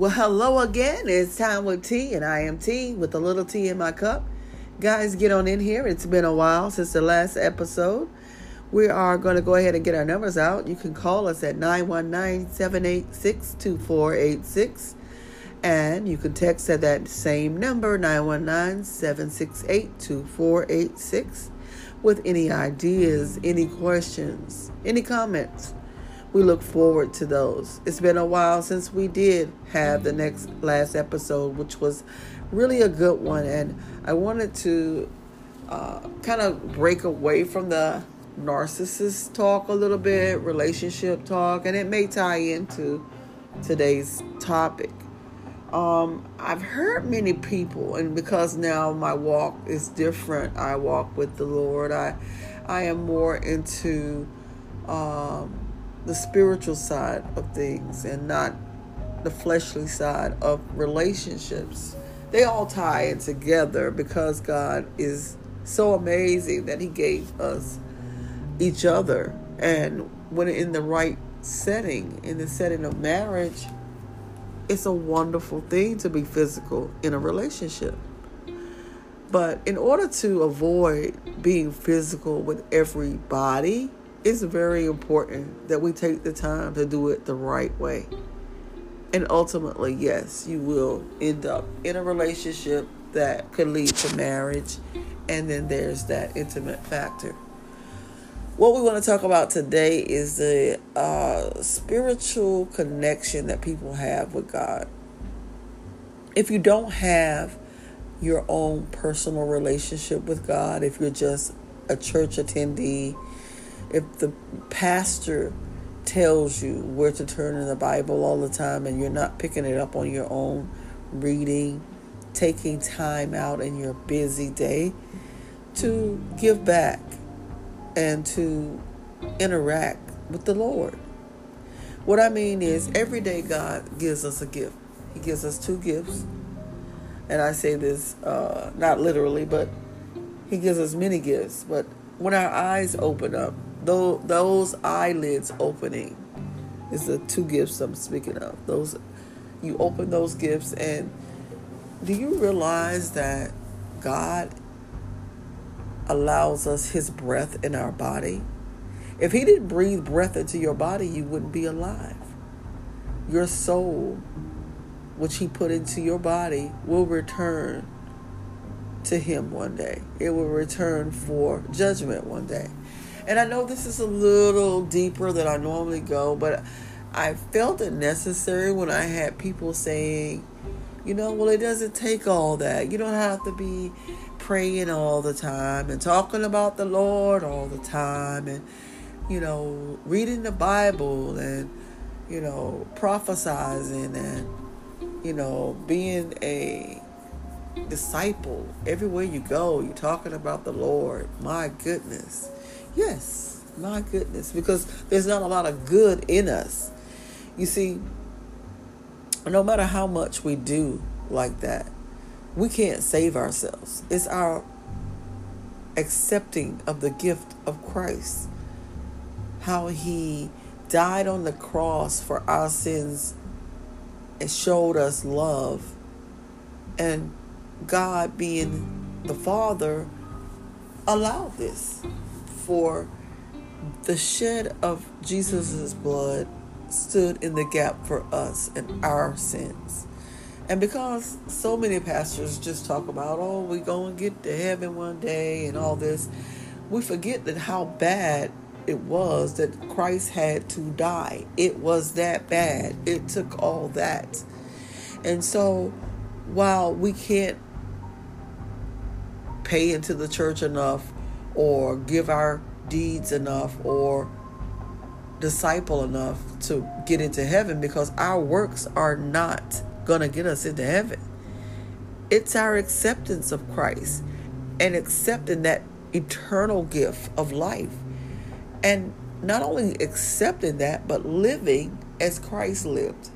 Well, hello again. It's time with T, and I am T with a little tea in my cup. Guys, get on in here. It's been a while since the last episode. We are going to go ahead and get our numbers out. You can call us at 919 786 2486. And you can text at that same number, 919 768 2486, with any ideas, any questions, any comments. We look forward to those. It's been a while since we did have the next last episode, which was really a good one. And I wanted to uh, kind of break away from the narcissist talk a little bit, relationship talk, and it may tie into today's topic. Um, I've heard many people, and because now my walk is different, I walk with the Lord. I, I am more into um, the spiritual side of things and not the fleshly side of relationships. They all tie in together because God is so amazing that He gave us each other. And when in the right setting, in the setting of marriage, it's a wonderful thing to be physical in a relationship. But in order to avoid being physical with everybody, it's very important that we take the time to do it the right way. And ultimately, yes, you will end up in a relationship that could lead to marriage. And then there's that intimate factor. What we want to talk about today is the uh, spiritual connection that people have with God. If you don't have your own personal relationship with God, if you're just a church attendee, if the pastor tells you where to turn in the Bible all the time and you're not picking it up on your own reading, taking time out in your busy day to give back and to interact with the Lord. What I mean is, every day God gives us a gift. He gives us two gifts. And I say this uh, not literally, but He gives us many gifts. But when our eyes open up, though those eyelids opening is the two gifts I'm speaking of. Those you open those gifts, and do you realize that God allows us his breath in our body. If he didn't breathe breath into your body, you wouldn't be alive. Your soul, which he put into your body, will return to him one day. It will return for judgment one day. And I know this is a little deeper than I normally go, but I felt it necessary when I had people saying, you know, well, it doesn't take all that. You don't have to be praying all the time and talking about the Lord all the time and, you know, reading the Bible and, you know, prophesizing and, you know, being a disciple. Everywhere you go, you're talking about the Lord. My goodness. Yes, my goodness. Because there's not a lot of good in us. You see, no matter how much we do like that, we can't save ourselves. It's our accepting of the gift of Christ. How he died on the cross for our sins and showed us love. And God, being the Father, allowed this for the shed of Jesus' blood stood in the gap for us and our sins. And because so many pastors just talk about, oh, we're going to get to heaven one day and all this, we forget that how bad it was that Christ had to die. It was that bad. It took all that. And so while we can't pay into the church enough or give our deeds enough or disciple enough to get into heaven because our works are not going to get us into heaven. It's our acceptance of Christ and accepting that eternal gift of life. And not only accepting that, but living as Christ lived,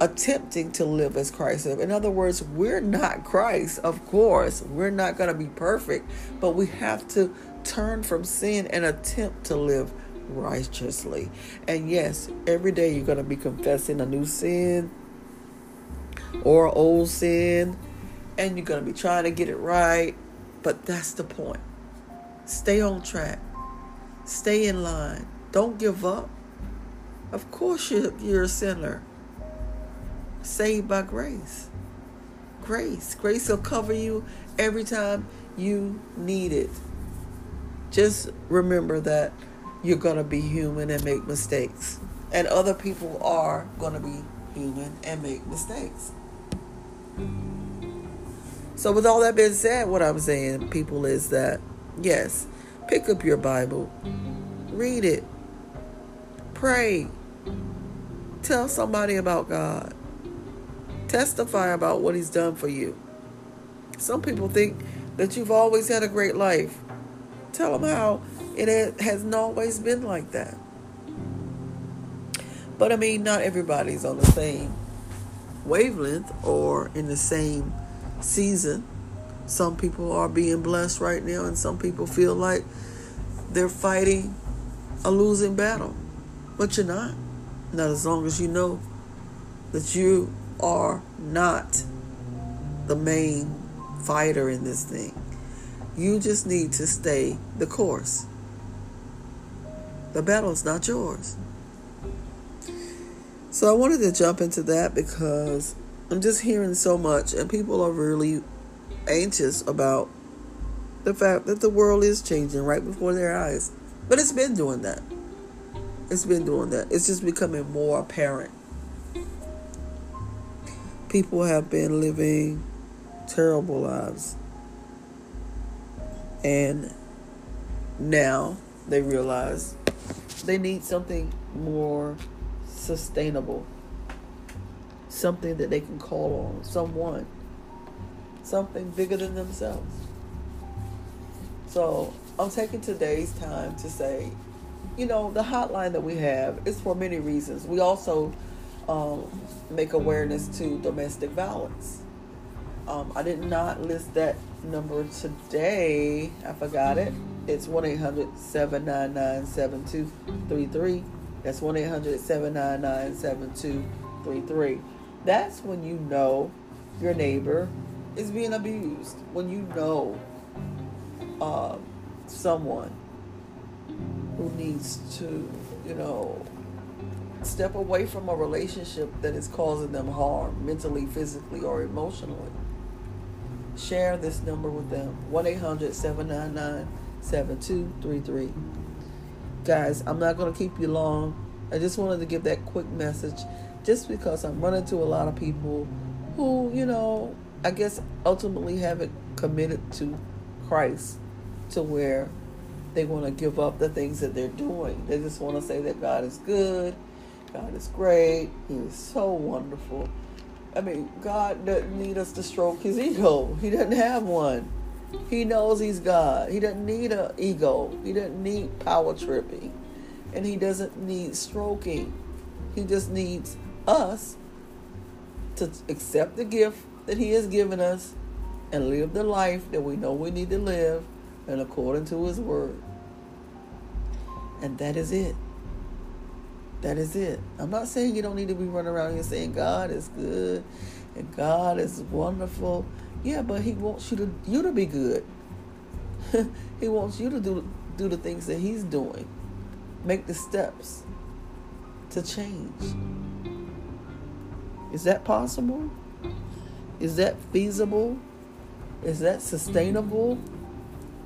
attempting to live as Christ. In other words, we're not Christ, of course. We're not going to be perfect, but we have to turn from sin and attempt to live righteously. And yes, every day you're going to be confessing a new sin or old sin and you're going to be trying to get it right. But that's the point. Stay on track, stay in line, don't give up. Of course, you're, a sinner, saved by grace. Grace. Grace will cover you every time you need it. Just remember that you're going to be human and make mistakes. And other people are going to be human and make mistakes. So, with all that being said, what I'm saying, people, is that yes, pick up your Bible, read it, pray, tell somebody about God, testify about what He's done for you. Some people think that you've always had a great life. Tell them how it hasn't always been like that. But I mean, not everybody's on the same wavelength or in the same season. Some people are being blessed right now, and some people feel like they're fighting a losing battle. But you're not. Not as long as you know that you are not the main fighter in this thing. You just need to stay the course. The battle's not yours. So I wanted to jump into that because I'm just hearing so much, and people are really anxious about the fact that the world is changing right before their eyes. But it's been doing that. It's been doing that. It's just becoming more apparent. People have been living terrible lives. And now they realize they need something more sustainable something that they can call on, someone, something bigger than themselves. So I'm taking today's time to say, you know, the hotline that we have is for many reasons. We also um, make awareness to domestic violence. Um, I did not list that number today. I forgot it. It's 1 800 799 7233. That's 1 800 799 7233 that's when you know your neighbor is being abused. When you know uh, someone who needs to, you know, step away from a relationship that is causing them harm mentally, physically, or emotionally. Share this number with them 1 800 799 7233. Guys, I'm not going to keep you long. I just wanted to give that quick message just because I'm running to a lot of people who, you know, I guess ultimately haven't committed to Christ to where they want to give up the things that they're doing. They just want to say that God is good, God is great, He is so wonderful. I mean, God doesn't need us to stroke His ego. He doesn't have one. He knows He's God. He doesn't need an ego. He doesn't need power tripping. And He doesn't need stroking. He just needs us to accept the gift that He has given us and live the life that we know we need to live and according to His Word. And that is it. That is it. I'm not saying you don't need to be running around here saying God is good and God is wonderful. Yeah, but He wants you to you to be good. he wants you to do do the things that He's doing. Make the steps to change. Is that possible? Is that feasible? Is that sustainable?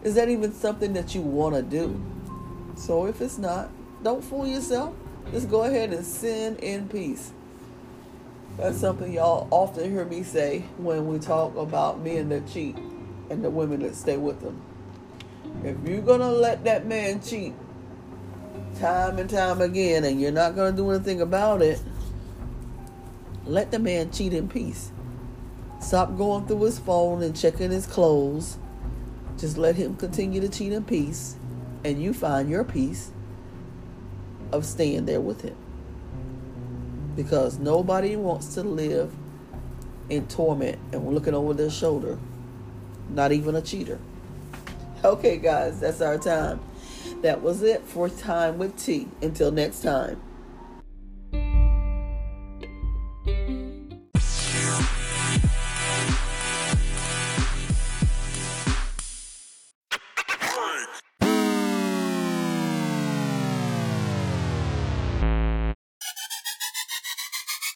Is that even something that you want to do? So if it's not, don't fool yourself. Just go ahead and sin in peace. That's something y'all often hear me say when we talk about men that cheat and the women that stay with them. If you're going to let that man cheat time and time again and you're not going to do anything about it, let the man cheat in peace. Stop going through his phone and checking his clothes. Just let him continue to cheat in peace, and you find your peace of staying there with him. Because nobody wants to live in torment and looking over their shoulder. Not even a cheater. Okay, guys, that's our time. That was it for Time with T. Until next time.